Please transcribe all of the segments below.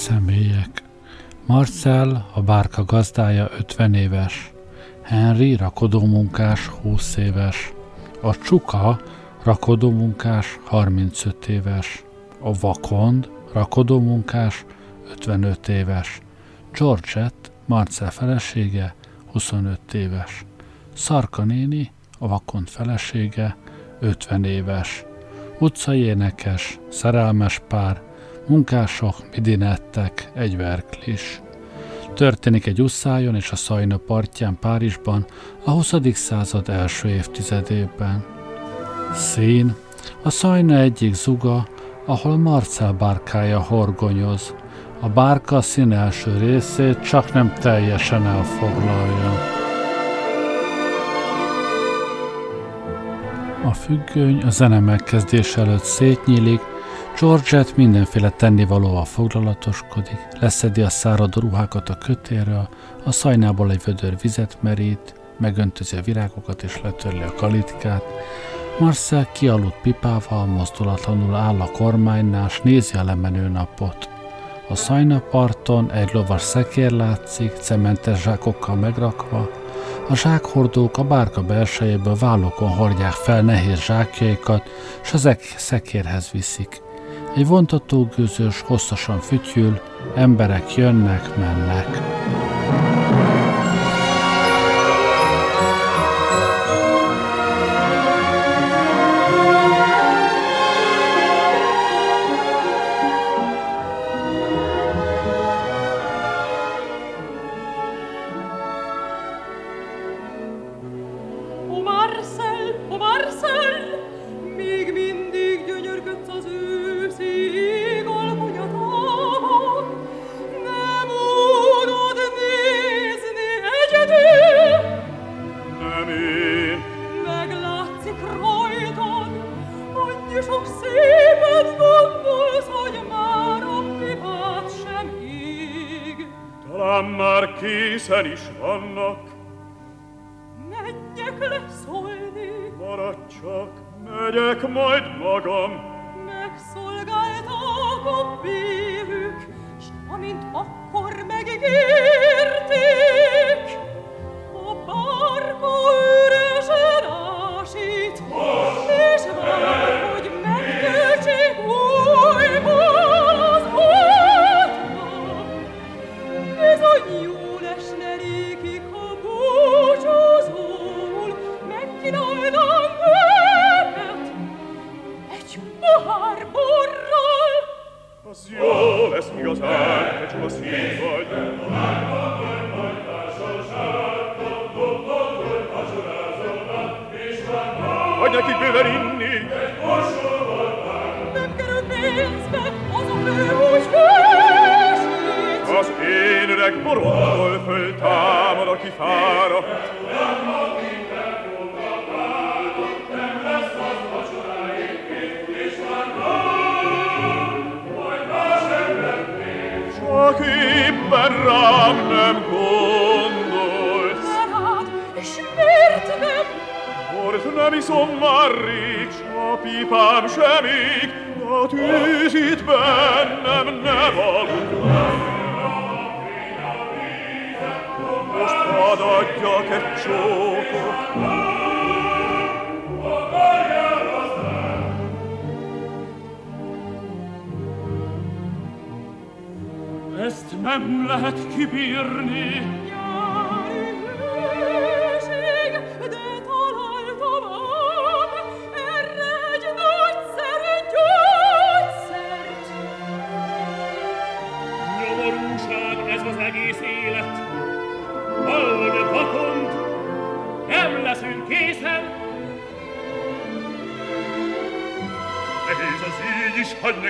Személyek Marcel, a bárka gazdája 50 éves. Henry, rakodómunkás 20 éves. A csuka, rakodómunkás 35 éves. A vakond, rakodómunkás 55 éves. Georgette, Marcel felesége 25 éves. Szarka néni, a vakond felesége 50 éves. Utcai énekes, szerelmes pár, munkások, midinettek, egy verklis. Történik egy usszájon és a Szajna partján Párizsban a 20. század első évtizedében. Szín, a Szajna egyik zuga, ahol Marcel bárkája horgonyoz. A bárka a szín első részét csak nem teljesen elfoglalja. A függöny a zene megkezdés előtt szétnyílik, Georgette mindenféle tennivalóval foglalatoskodik, leszedi a száradó ruhákat a kötérről, a szajnából egy vödör vizet merít, megöntözi a virágokat és letörli a kalitkát. Marcel kialudt pipával, mozdulatlanul áll a kormánynál, s nézi a lemenő napot. A szajnaparton egy lovas szekér látszik, cementes zsákokkal megrakva, a zsákhordók a bárka belsejéből vállókon hordják fel nehéz zsákjaikat, s az szekérhez viszik. Egy vontatógőzös hosszasan fütyül, emberek jönnek, mennek. neki bőven inni. Nem kerül pénzbe az a fő úgy fősít. Az én öreg boromból föltámad, aki fáradt. Csak éppen rám nem gond. Borzna mi szommarig, s a pipám sem ég, a tűz itt bennem nem aludt meg. Most hadd adjak egy csókot, Ezt nem lehet kibírni,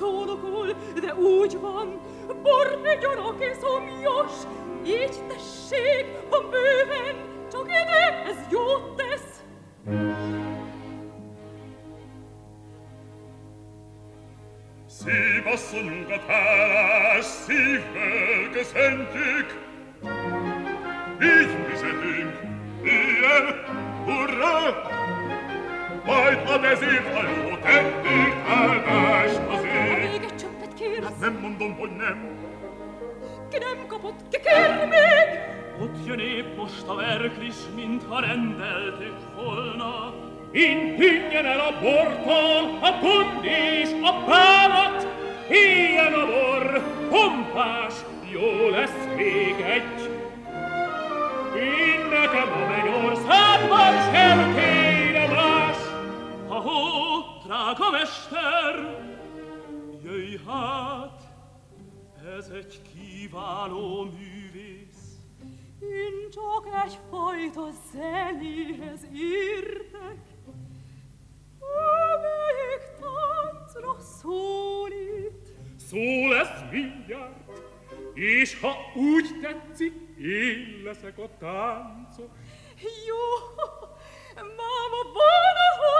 Szólokol, de úgy van, bor gyarak és szomjas, így tessék, ha bőven, csak ide ez jót tesz. Szívasszonyunkat hálás szívvel köszöntjük, így fizetünk, ilyen, hurrá! Majd a vezért hajó tettünk áldás az ég. Még egy csöppet kérsz? Hát nem mondom, hogy nem. Ki nem kapott, ki kér még? Ott jön épp most a verklis, mintha rendeltük volna. Intűnjen el a bortól a pund és a párat, Ilyen a bor, pompás, jó lesz még egy. Én nekem a mennyországban sem más. Ha-hó, drága mester, jöjj hát, ez egy kiváló művész. Én csak egyfajta zenéhez értek, amelyik táncra szólít. Szó lesz mindjárt, és ha úgy tetszik, én leszek a táncos. Jó, máma, volna hozzá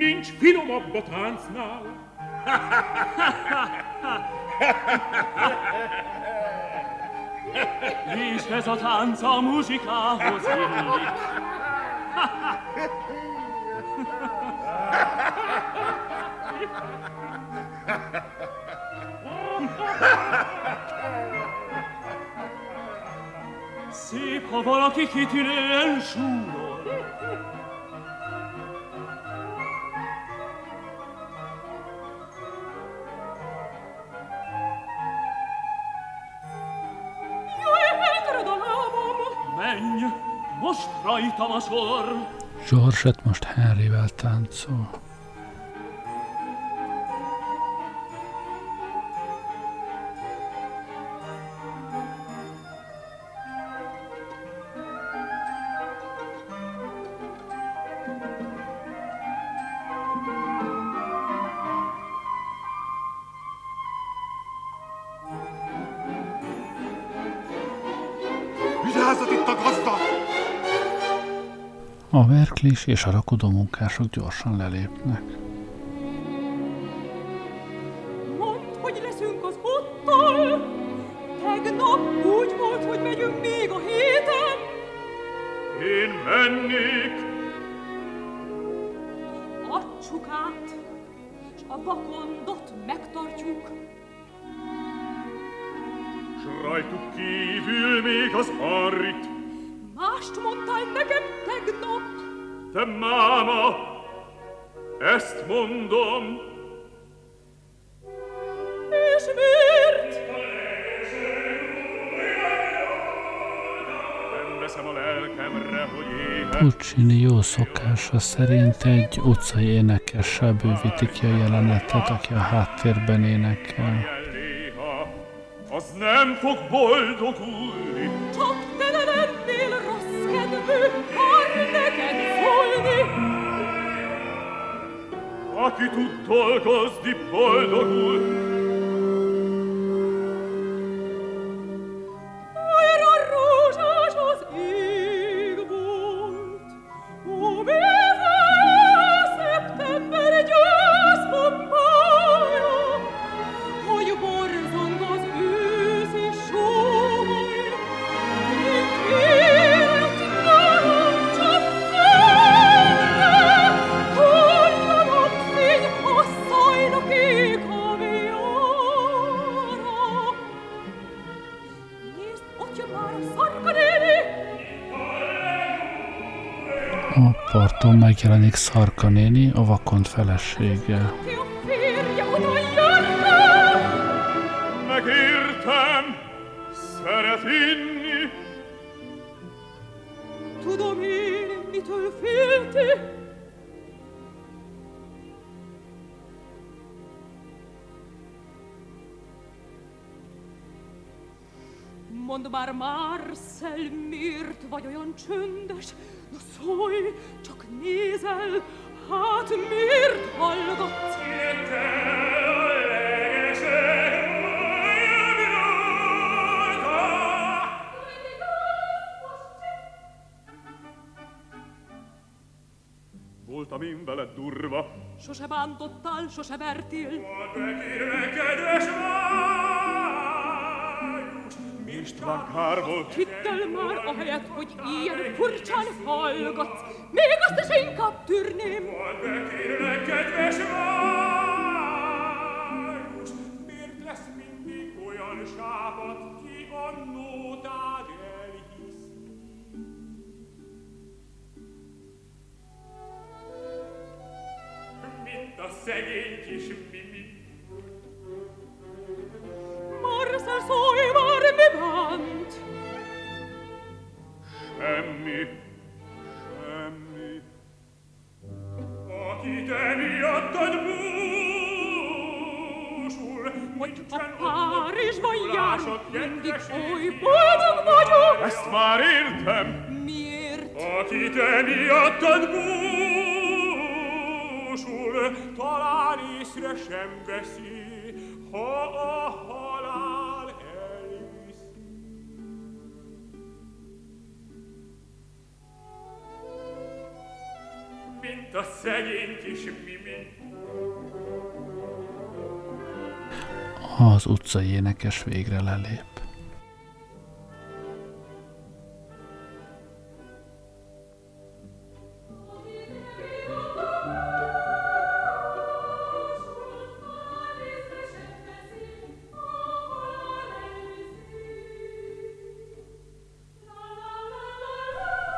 nincs finomabb a táncnál. Mi is ez a tánc a muzsikához illik? Szép, ha valaki kitűnően súlyos, rajtam a sor. Georgette most Henryvel táncol. A verklis és a rakodó munkások gyorsan lelépnek. Mondd, hogy leszünk az ottal. Tegnap úgy volt, hogy megyünk még a héten. Én mennék, A csukát, s a vakondot megtartjuk. s rajtuk kívül még az arrit. Mást mondtál nekem tegnap. Te máma, ezt mondom, És miért? nem veszem a lelkemre, hogy éhen Puccini jó szokása szerint egy utcai énekessel bővíti ki a jelenetet, aki a háttérben énekel. az nem fog boldogulni. Csak te ne lennél rossz kedvű, kar neked Aki tutto il cos di Boldogul megjelenik Szarka néni, a vakond felesége. Megértem, szeret inni, Tudom én, mitől félti. Mondd már, Marcel, miért vagy olyan csöndes? Szólj, csak nézel, Hát miért hallgatsz? Voltam én veled durva. Sose bántottál, sose vertél. Volt bekérve, kedves május, István kár volt. Hidd el már, ahelyett, hogy ilyen furcsán hallgatsz, még azt is inkább tűrném. Volt bekérve, kedves május, Mint a szegény kis Mimi. Az utcai énekes végre lelép.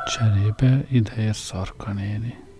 Cserébe ideér Szarka néni.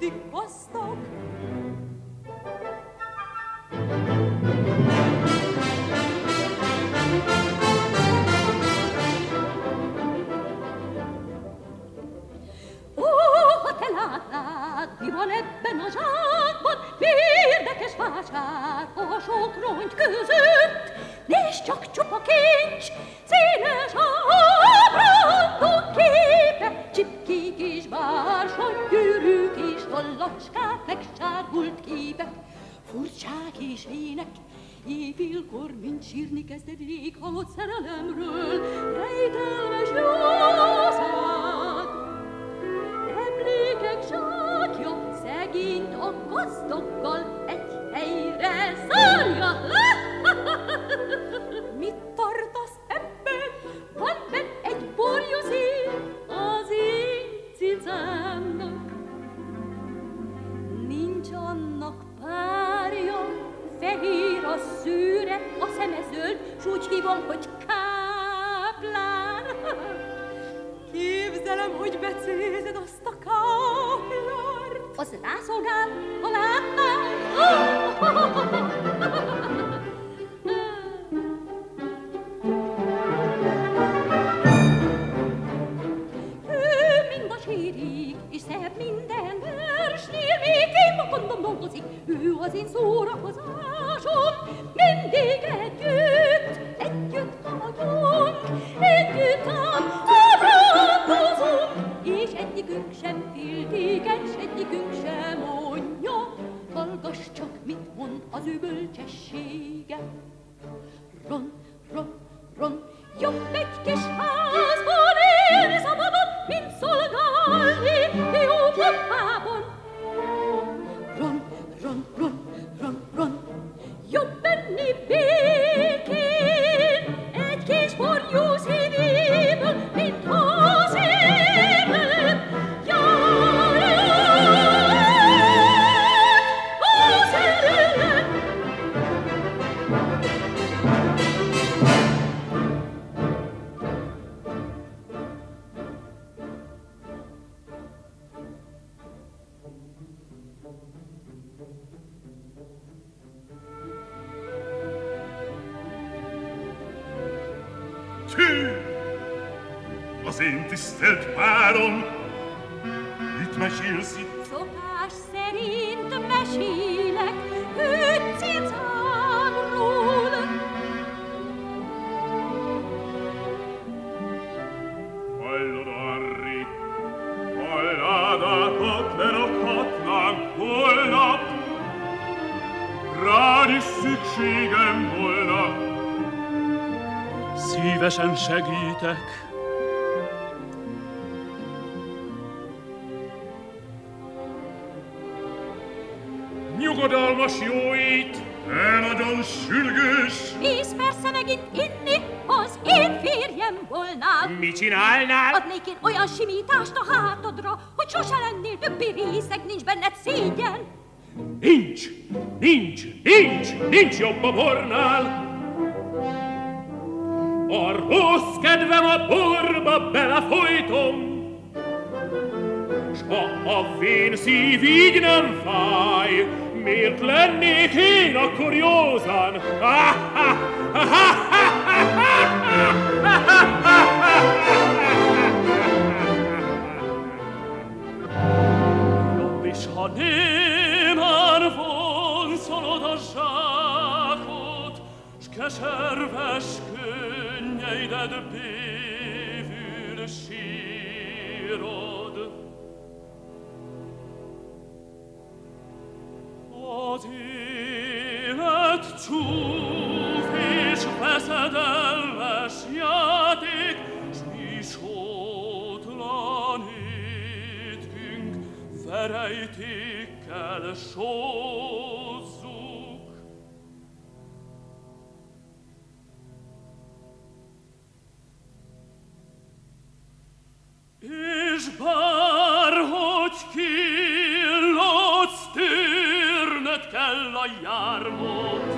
Mindig gazdag. Ó, ha te látnád, mi van ebben a zsákban, mi érdekes vásár a sok rongy között. Nézd csak csupa kincs, színes ábrandok ének, Éjfélkor, mint sírni kezded rég halott szerelemről, rejtelmes jószág. Emlékek zsákja szegényt a gazdaggal egy helyre szárja. Mit fehér a szőre, a szeme zöld, s úgy hívom, hogy káplán. Képzelem, hogy becézed azt a káplárt. Az rászolgál, ha láttál. Szebb minden versnél, még én makondom dolgozik, ő az én szórakozásom, mindig együtt, együtt vagyunk, Szívesen segítek. Nyugodalmas jóét, te nagyon sürgős. És persze megint inni, az én férjem volnál. Mit csinálnál? Adnék én olyan simítást a hátadra, hogy sose lennél többé részeg, nincs benned szégyen. Nincs, nincs, nincs, nincs jobb a bornál. A rossz kedvem a borba belefolytom, S ha a vén szív így nem fáj, miért lennék én akkor józan? Jobb is, ha némán vonszolod a zsákot, S keserves könnyeidet bévül sírod. Az élet csúf és veszedelmes játék, S mi sótlan étkünk verejtékkel sózzuk. Kell a jármot.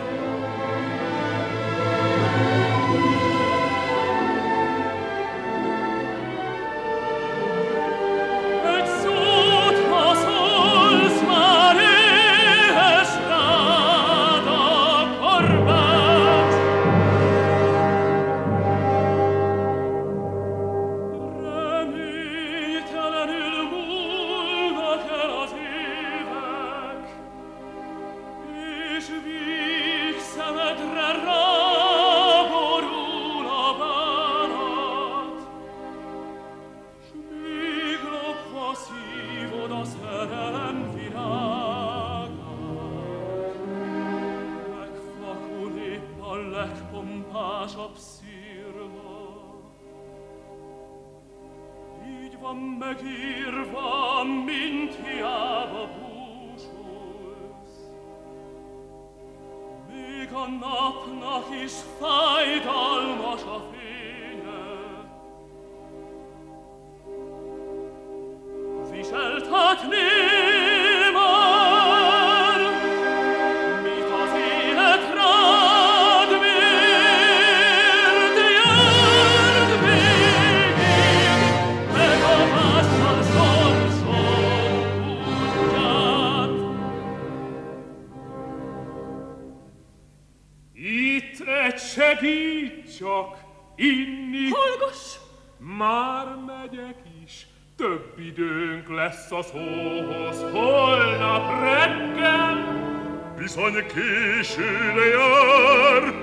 Bizony későre jár,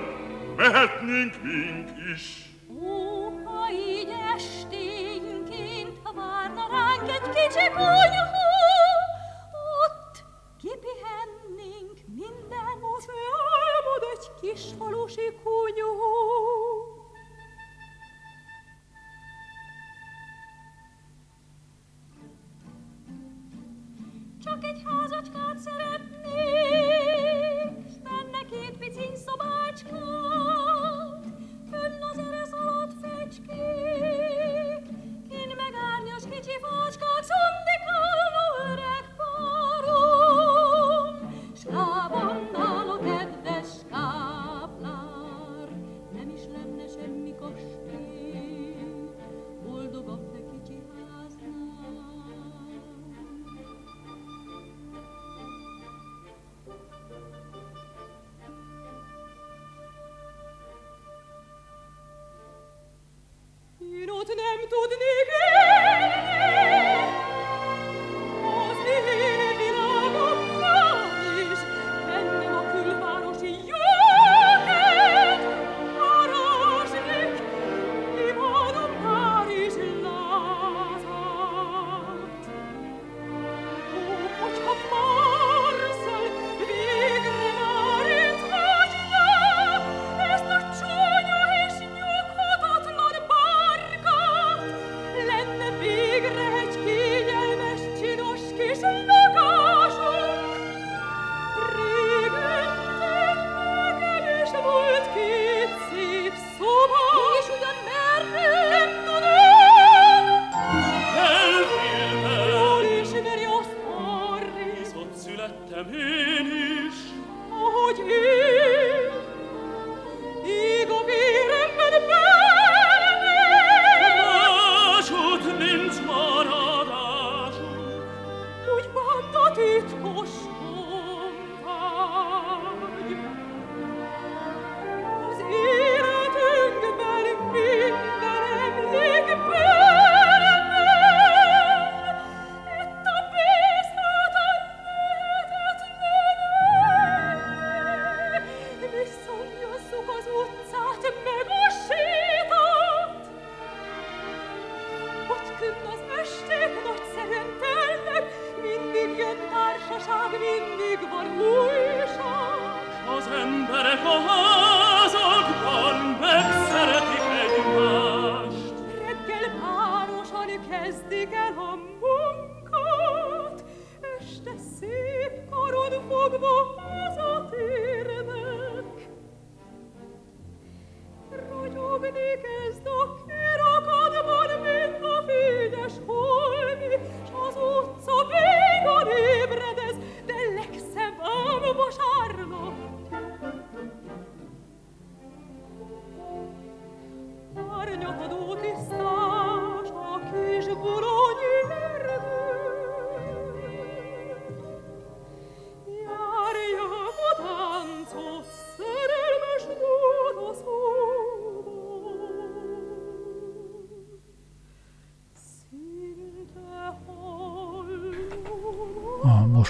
mehetnénk mink is.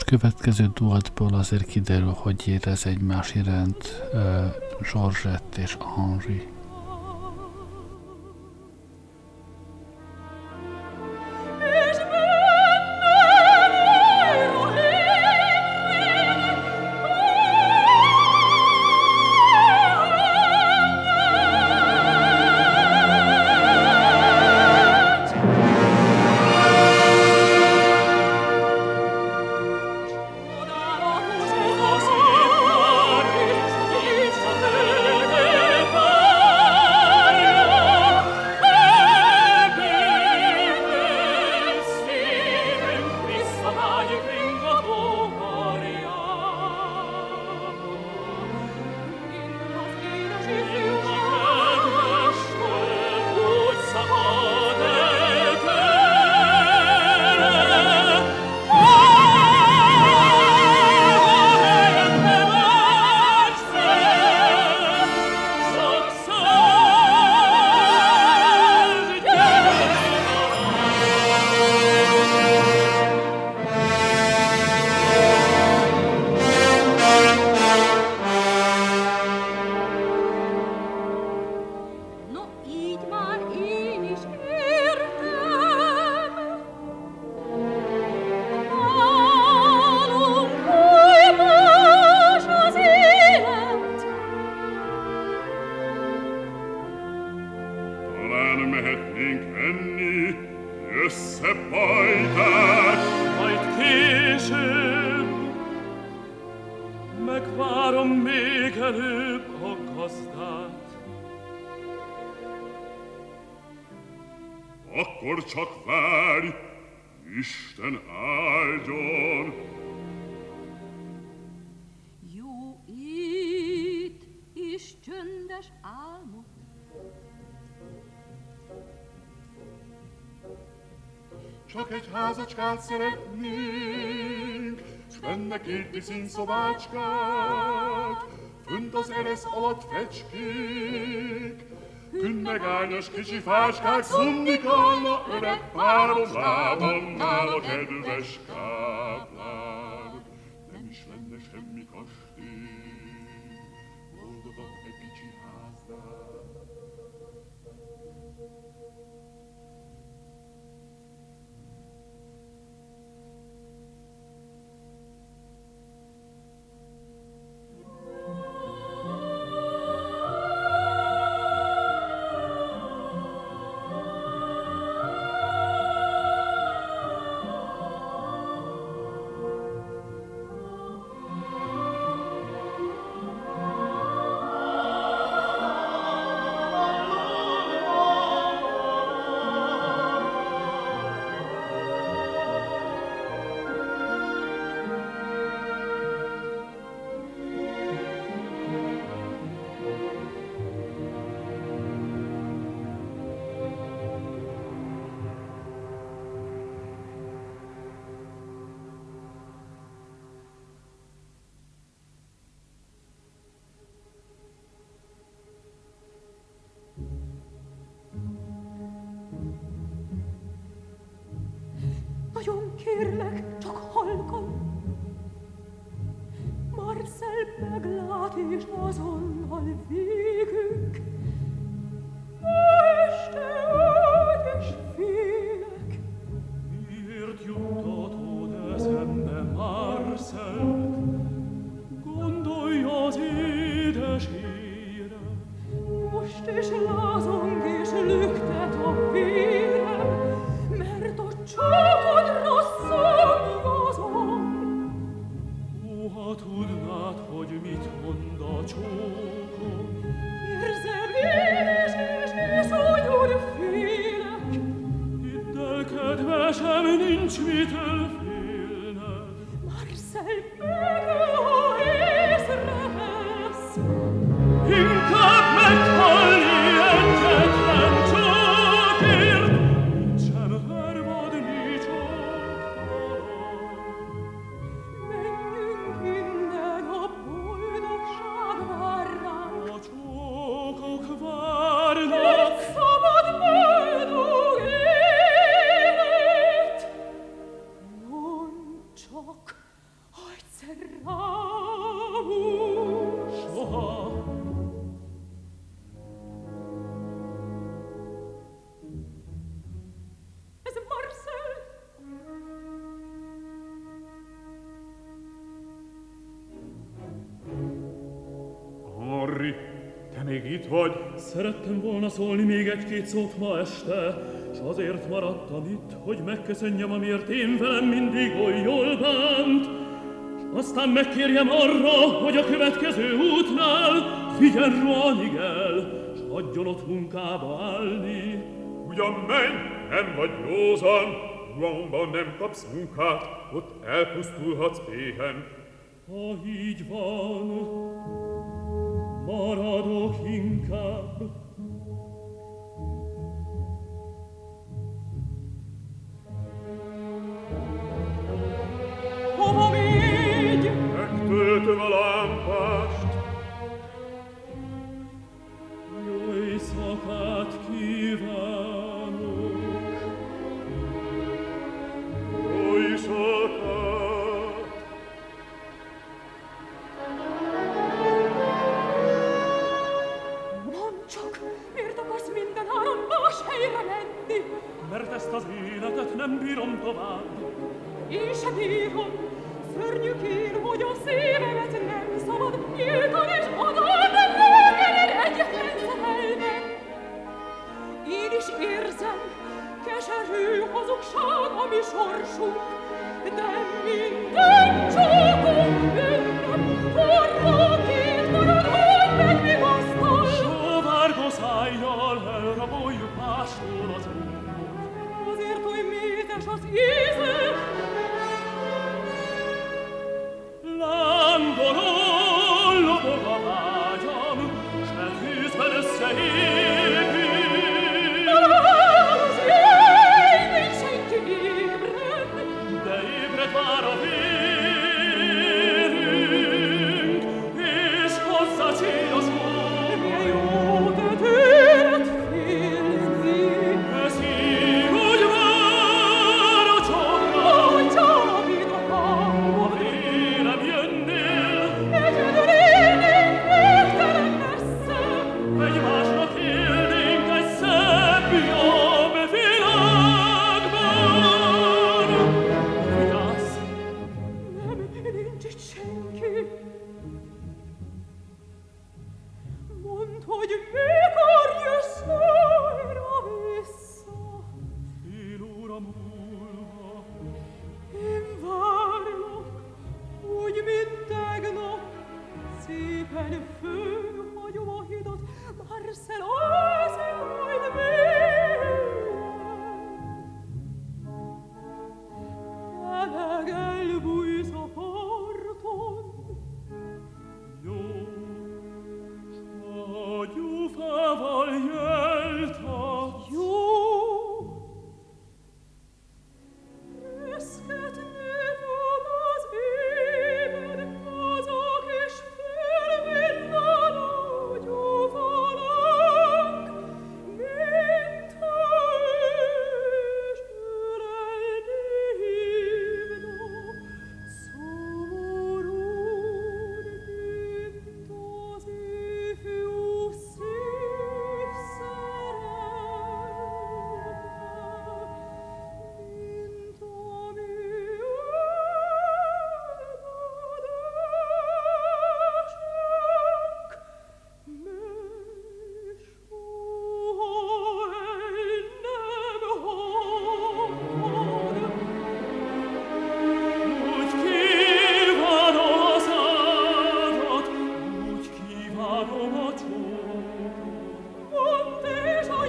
Következő duatból azért kiderül, hogy érez egymás iránt uh, Georgette és Henri. Házacskát szeretnénk, s benne két tiszín szobácskát, fönt az eresz alatt fecskék, Künnegányos kicsi fáskák, szundikálna öreg párom lábam, a kedves kérlek, in citel filne. Marcel, bene! szerettem volna szólni még egy-két szót ma este, és azért maradtam itt, hogy megköszönjem, amiért én velem mindig oly jól bánt, és aztán megkérjem arra, hogy a következő útnál figyelj rohanig el, s hagyjon ott munkába állni. Ugyan menj, nem vagy józan, Rohanban nem kapsz munkát, ott elpusztulhatsz éhen. Ha így van, morado hincab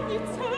it's Zeit.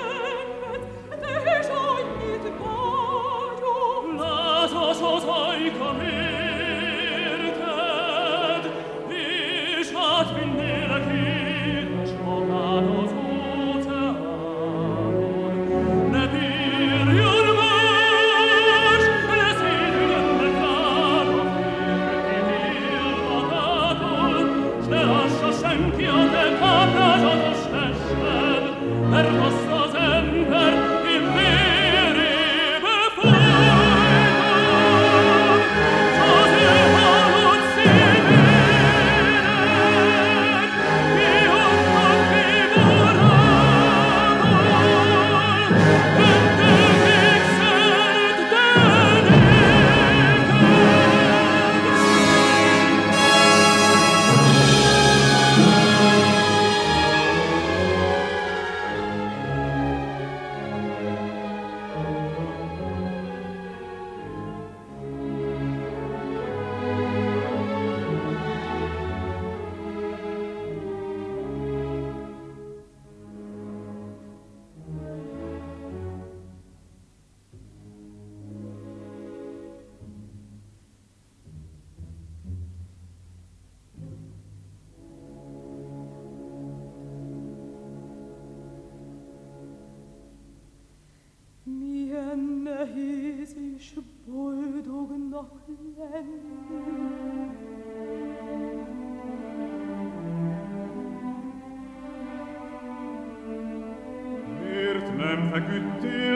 Verkütte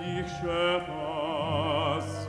dich schöpfers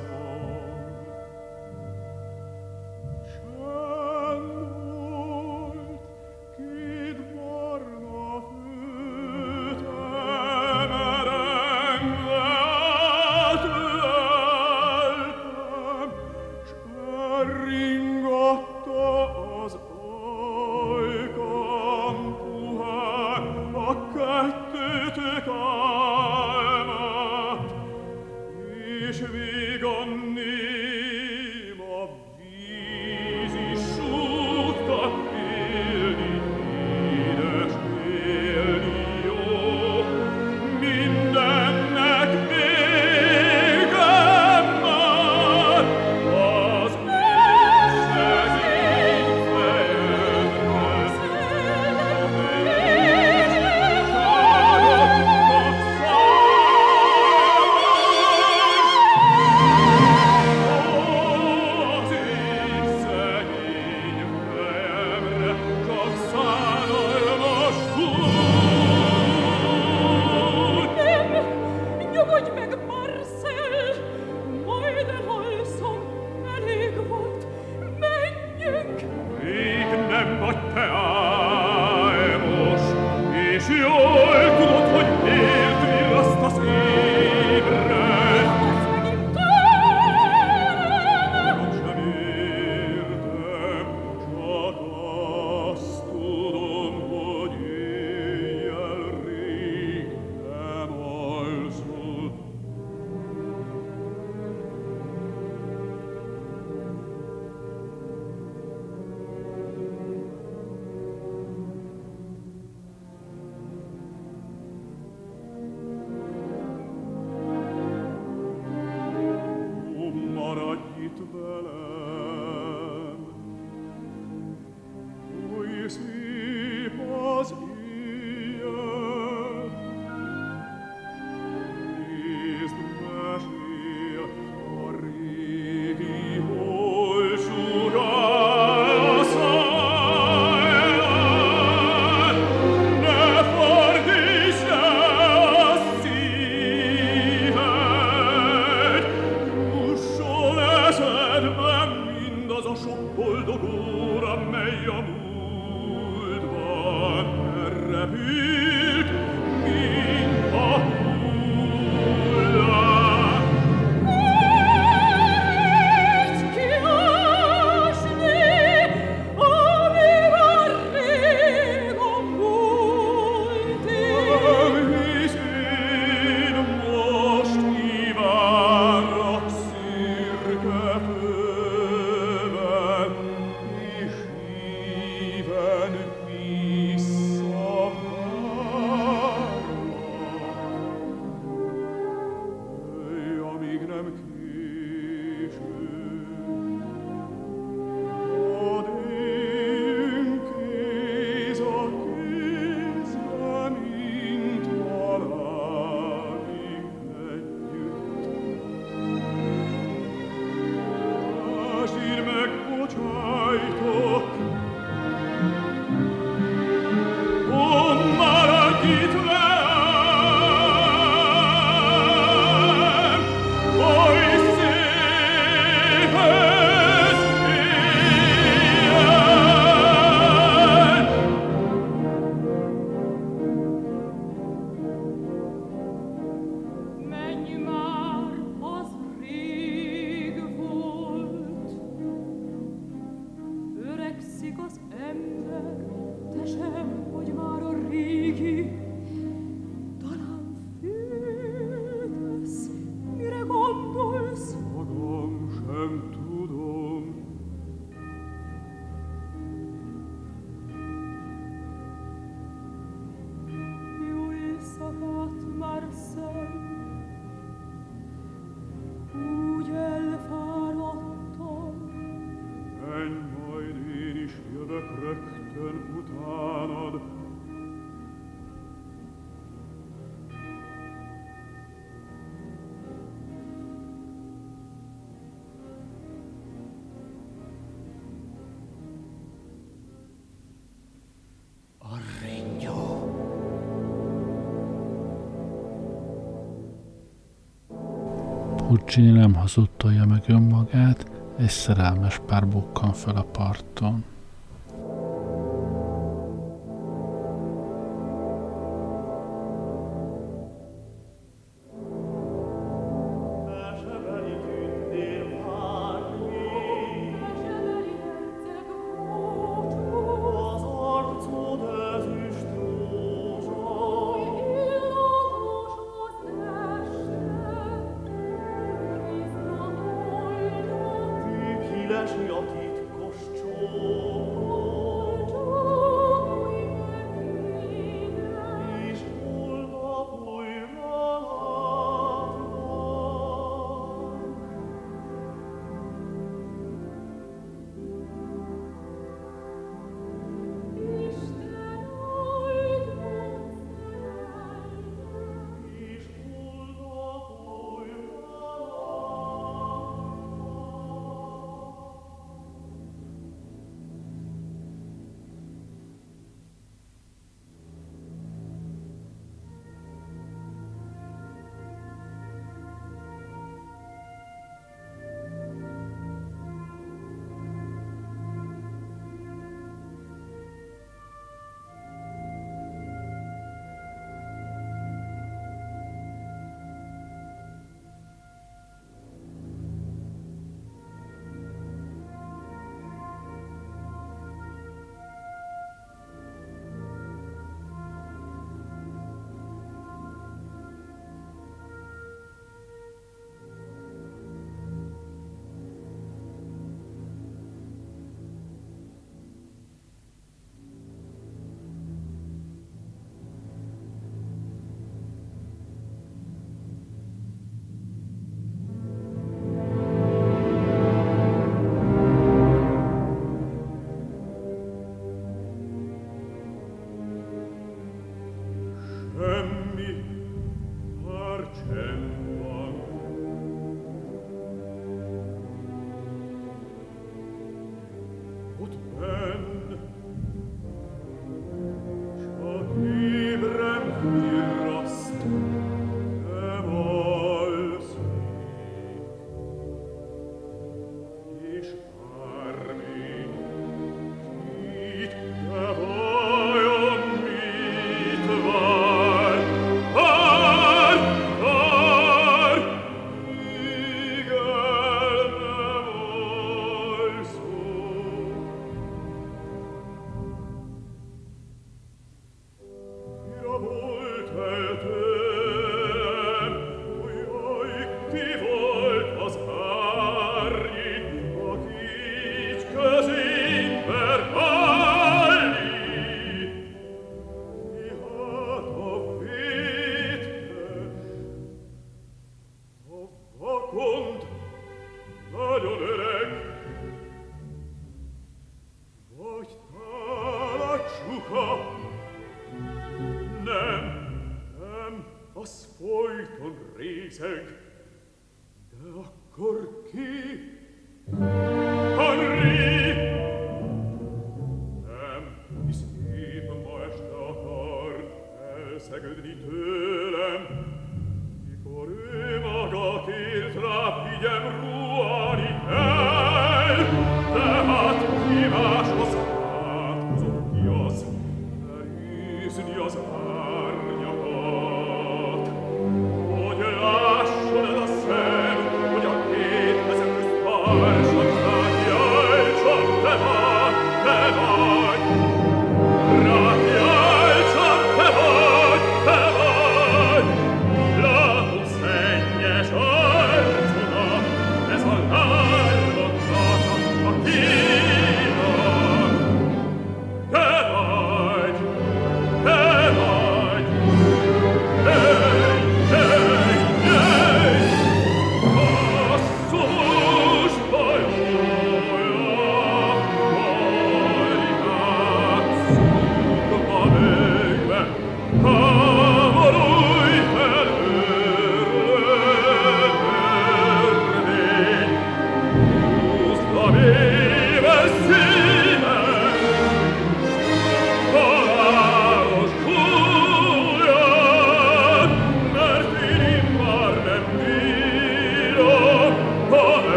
Puccini nem hazudtolja meg önmagát, egy szerelmes pár bukkan fel a parton.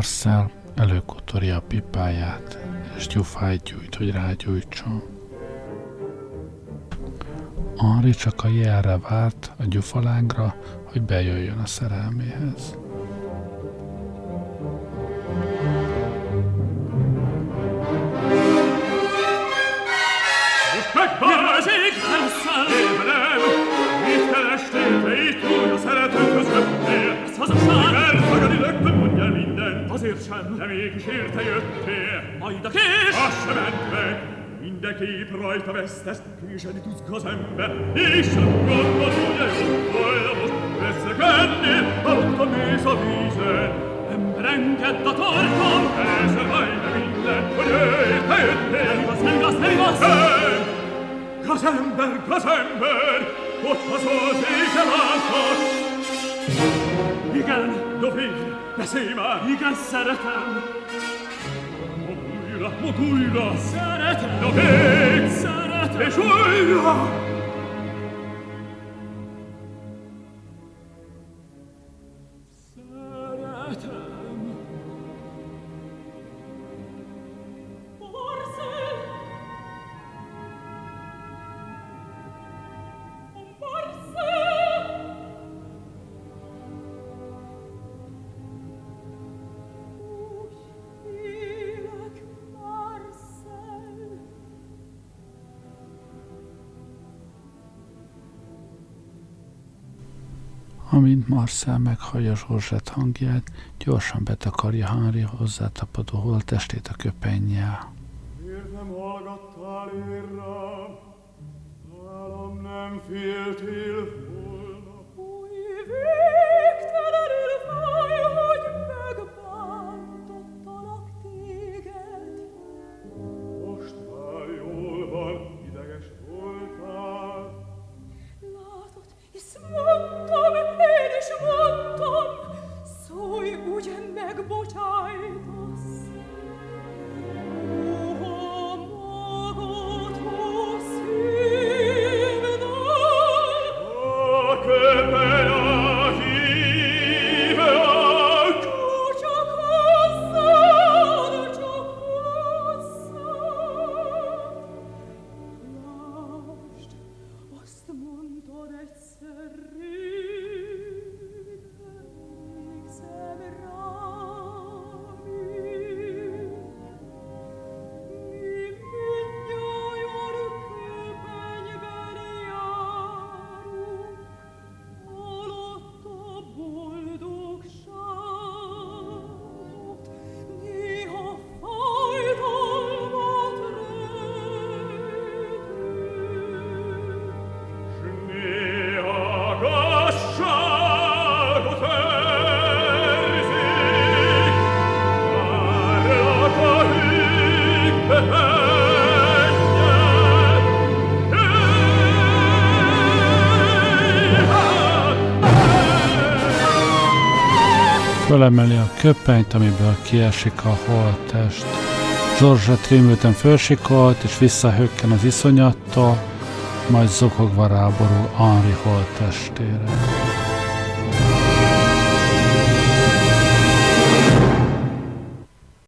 Marcel előkotorja a pipáját, és gyufájt gyújt, hogy rágyújtson. Henri csak a jelre várt a gyufalángra, hogy bejöjjön a szerelméhez. De mégis érte jöttél. Majd a kés! Az sem ment meg. Mindenképp rajta vesztesz, késeni tudsz az ember, és sem gondolod, hogy jobb volna most veszekednél, halottan mész a vízen. Emberengedd a torkom! Persze, hajj be minden, hogy érte jöttél. Nem igaz, nem igaz, nem igaz! Nem! Gazember, gazember, hogy hazolsz és eláltatsz. Igen, Dov'è la sema? Iga saratan. Moguira, moguira. Saratan. Dov'è? Saratan. E gioia. Marcel meghallja Zsorzsett hangját, gyorsan betakarja Henri hozzátapadó holtestét a köpennyel. Miért nem hallgattál én rám? Nálam nem féltél volna. Fölemeli a köpenyt, amiből kiesik a holttest. Zsorzsett rémülten fölsikolt, és visszahökken az iszonyattól, majd zokogva ráborul Henri holttestére.